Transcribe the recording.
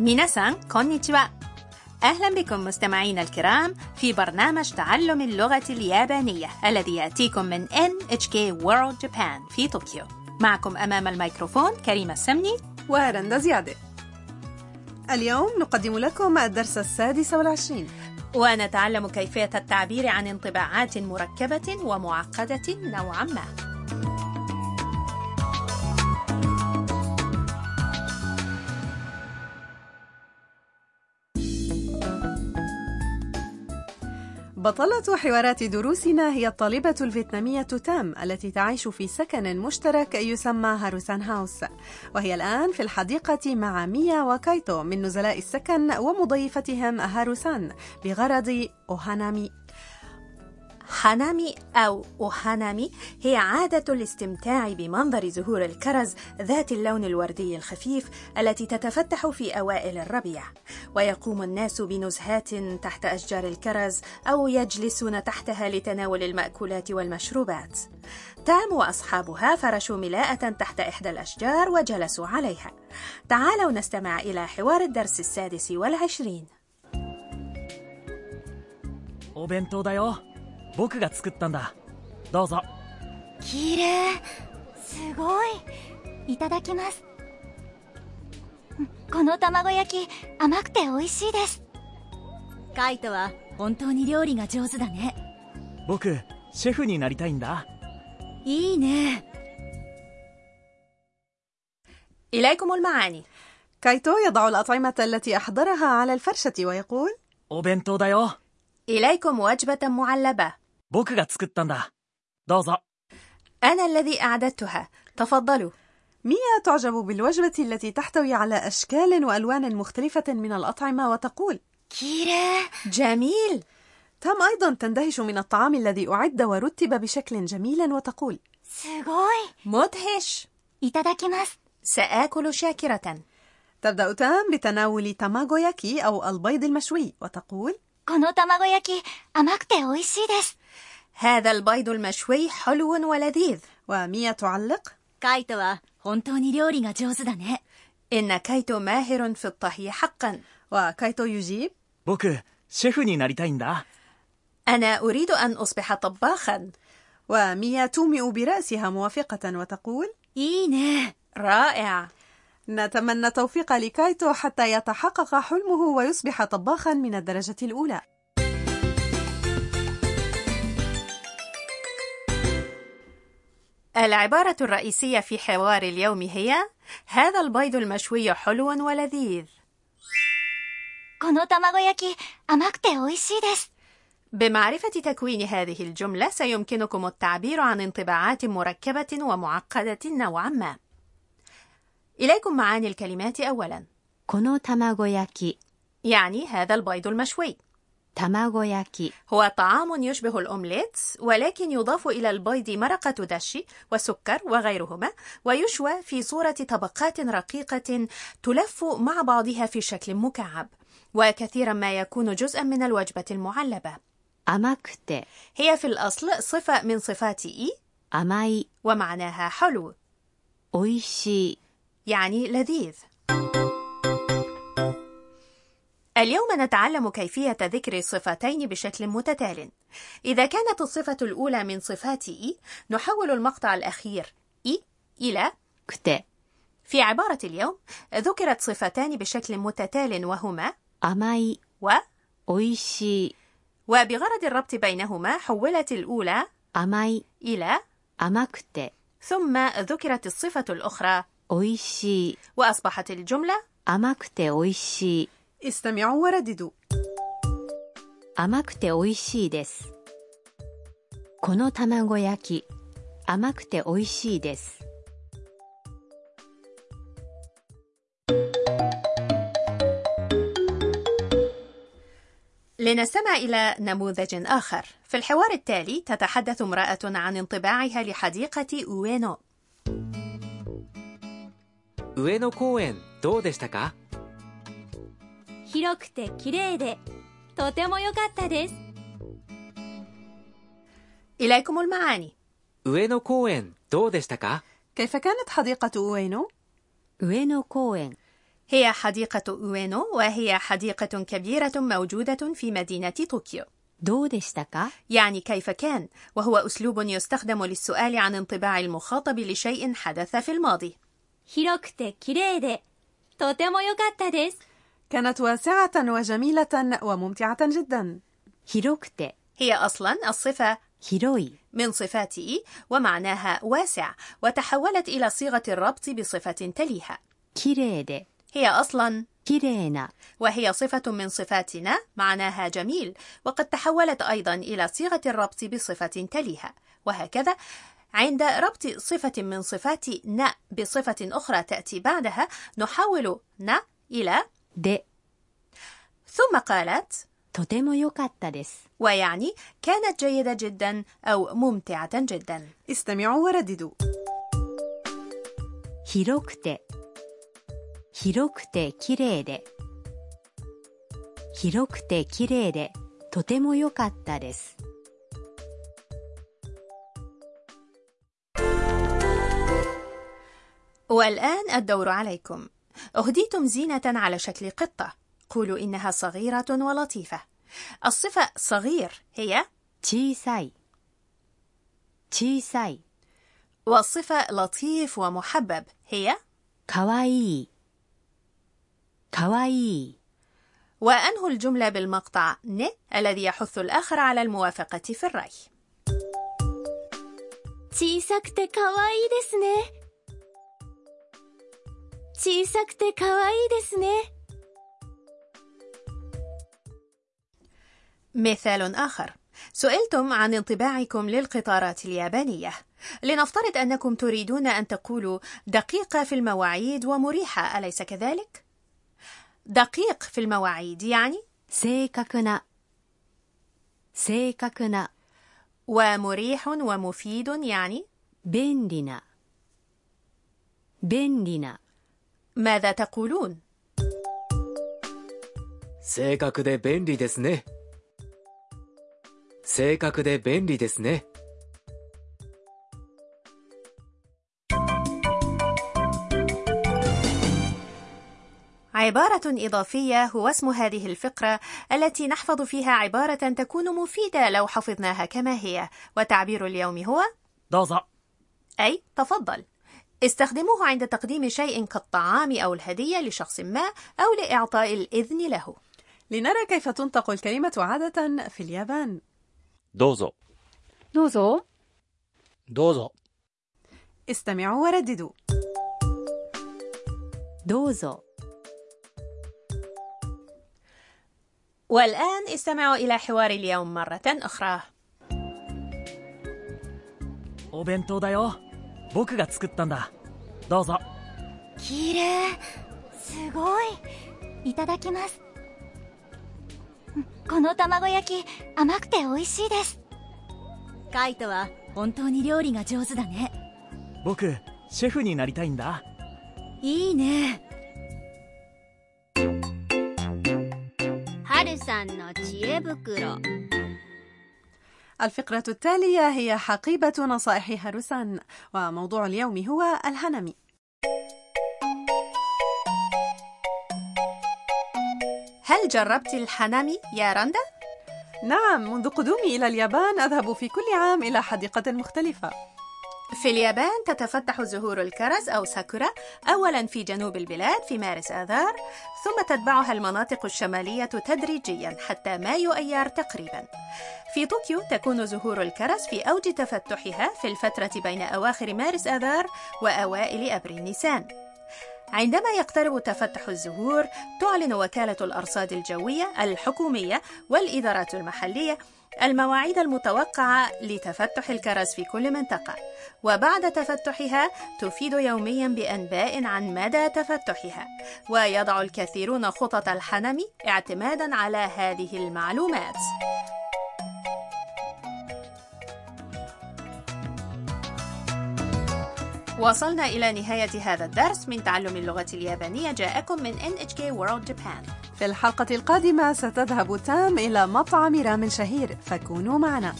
ميناسان كونيتشوا أهلا بكم مستمعينا الكرام في برنامج تعلم اللغة اليابانية الذي يأتيكم من NHK World Japan في طوكيو. معكم أمام الميكروفون كريمة السمني. ورندا زيادة. اليوم نقدم لكم الدرس السادس والعشرين. ونتعلم كيفية التعبير عن انطباعات مركبة ومعقدة نوعا ما. بطلة حوارات دروسنا هي الطالبة الفيتنامية تام التي تعيش في سكن مشترك يسمى هاروسان هاوس. وهي الآن في الحديقة مع ميا وكايتو من نزلاء السكن ومضيفتهم هاروسان بغرض أوهانامي. هانامي أو أوهانامي هي عادة الاستمتاع بمنظر زهور الكرز ذات اللون الوردي الخفيف التي تتفتح في أوائل الربيع ويقوم الناس بنزهات تحت أشجار الكرز أو يجلسون تحتها لتناول المأكولات والمشروبات تام وأصحابها فرشوا ملاءة تحت إحدى الأشجار وجلسوا عليها تعالوا نستمع إلى حوار الدرس السادس والعشرين お弁当だよ 僕が作ったんだどうぞきれいすごいいただきますうんこの卵焼き甘くて美味しいですカイトは本当に料理が上手だね僕シェフになりたいんだいいね إليكم المعاني كايتو يضع الأطعمة التي أحضرها على الفرشة ويقول お弁当だよ إليكم وجبة معلبة 僕が作ったんだどうぞ أنا الذي أعددتها تفضلوا ميا تعجب بالوجبة التي تحتوي على أشكال وألوان مختلفة من الأطعمة وتقول きれい جميل تام أيضا تندهش من الطعام الذي أعد ورتب بشكل جميل وتقول すごい مدهش いただきます سآكل شاكرة تبدأ تام بتناول تاماغوياكي أو البيض المشوي وتقول この卵焼き甘くて美味しいです هذا البيض المشوي حلو ولذيذ وميا تعلق カイトは本当に料理が上手だね إن كايتو ماهر في الطهي حقا وكايتو يجيب 僕シェフになりたいんだ أنا أريد أن أصبح طباخا وميا تومئ برأسها موافقة وتقول いいね رائع نتمنى التوفيق لكايتو حتى يتحقق حلمه ويصبح طباخا من الدرجة الأولى. العبارة الرئيسية في حوار اليوم هي هذا البيض المشوي حلو ولذيذ. بمعرفة تكوين هذه الجملة سيمكنكم التعبير عن انطباعات مركبة ومعقدة نوعا ما. إليكم معاني الكلمات أولا この卵焼き يعني هذا البيض المشوي 卵焼き هو طعام يشبه الأومليت ولكن يضاف إلى البيض مرقة دشي وسكر وغيرهما ويشوى في صورة طبقات رقيقة تلف مع بعضها في شكل مكعب وكثيرا ما يكون جزءا من الوجبة المعلبة 甘くて هي في الأصل صفة من صفات إي 甘い ومعناها حلو 美味しい يعني لذيذ اليوم نتعلم كيفية ذكر الصفتين بشكل متتال. إذا كانت الصفة الأولى من صفات إي، نحول المقطع الأخير إي إلى كتا في عبارة اليوم، ذكرت صفتان بشكل متتال وهما أماي و أويشي. وبغرض الربط بينهما، حولت الأولى أماي إلى أماكت. ثم ذكرت الصفة الأخرى 美味しい وأصبحت الجملة 甘くて美味しい استمعوا ورددوا 甘くて美味しいですこの卵焼き甘くて美味しいです لنستمع إلى نموذج آخر في الحوار التالي تتحدث امرأة عن انطباعها لحديقة أوينو 上野公園どうでしたか広くて綺麗でとても良かったです إليكم المعاني 上野公園どうでしたか كيف كانت حديقة أوينو؟ 上野公園 هي حديقة أوينو وهي حديقة كبيرة موجودة في مدينة طوكيو どうでしたか يعني كيف كان وهو أسلوب يستخدم للسؤال عن انطباع المخاطب لشيء حدث في الماضي 広くて綺麗で、とても良かったです。 كانت واسعة وجميلة وممتعة جدا 広くて、 هي أصلا الصفة 広い、 من صفات إي ومعناها واسع وتحولت إلى صيغة الربط بصفة تليها 綺麗で、 هي أصلا 綺麗な、 وهي صفة من صفاتنا معناها جميل وقد تحولت أيضا إلى صيغة الربط بصفة تليها وهكذا عند ربط صفة من صفات ن بصفة أخرى تأتي بعدها نحول ن إلى で、 ثم قالت とても良かったです。 ويعني كانت جيدة جدا أو ممتعة جدا استمعوا ورددوا 広くて、広くて綺麗で、広くて綺麗で、とても良かったです。 والآن الدور عليكم أهديتم زينة على شكل قطة قولوا إنها صغيرة ولطيفة الصفة صغير هي 小さい、小さい、 والصفة لطيف ومحبب هي かわいい、かわいい、 وأنهوا الجملة بالمقطع ن الذي يحث الآخر على الموافقة في الرأي 小さくてかわいいですね。 小さくてかわいいですね。 مثال آخر سئلتم عن انطباعكم للقطارات اليابانية لنفترض أنكم تريدون أن تقولوا دقيقة في المواعيد ومريحة أليس كذلك؟ دقيق في المواعيد يعني 正確な、正確な、 ومريح ومفيد يعني 便利な、便利な、 ماذا تقولون؟ 正確で便利ですね正確で便利ですね عبارة إضافية هو اسم هذه الفقرة التي نحفظ فيها عبارة تكون مفيدة لو حفظناها كما هي وتعبير اليوم هو どうぞ أي تفضل استخدموه عند تقديم شيء كالطعام أو الهدية لشخص ما أو لإعطاء الإذن له لنرى كيف تنطق الكلمة عادة في اليابان どうぞどうぞ。どうぞ استمعوا ورددوا どうぞ。 والآن استمعوا إلى حوار اليوم مرة أخرى お弁当だよ 僕が作ったんだどうぞ綺麗。すごい。いただきます。うんこの卵焼き、甘くて美味しいです。カイトは本当に料理が上手だね。僕シェフになりたいんだいいね。はるさんの知恵袋 الفقرة التالية هي حقيبة نصائح هاروسان وموضوع اليوم هو الهنمي هل جربت الحنامي يا رندا؟ نعم منذ قدومي إلى اليابان أذهب في كل عام إلى حديقة مختلفة في اليابان تتفتح زهور الكرز أو ساكورا أولا في جنوب البلاد في مارس آذار ثم تتبعها المناطق الشمالية تدريجيا حتى مايو أيار تقريبا. في طوكيو تكون زهور الكرز في أوج تفتحها في الفترة بين أواخر مارس آذار وأوائل أبريل نيسان. عندما يقترب تفتح الزهور تعلن وكالة الأرصاد الجوية الحكومية والإدارات المحلية المواعيد المتوقعة لتفتح الكرز في كل منطقة. وبعد تفتحها تفيد يوميا بأنباء عن مدى تفتحها. ويضع الكثيرون خطط الحنم اعتمادا على هذه المعلومات. وصلنا إلى نهاية هذا الدرس من تعلم اللغة اليابانية. جاءكم من NHK World Japan. في الحلقة القادمة ستذهب تام إلى مطعم رام شهير. فكونوا معنا.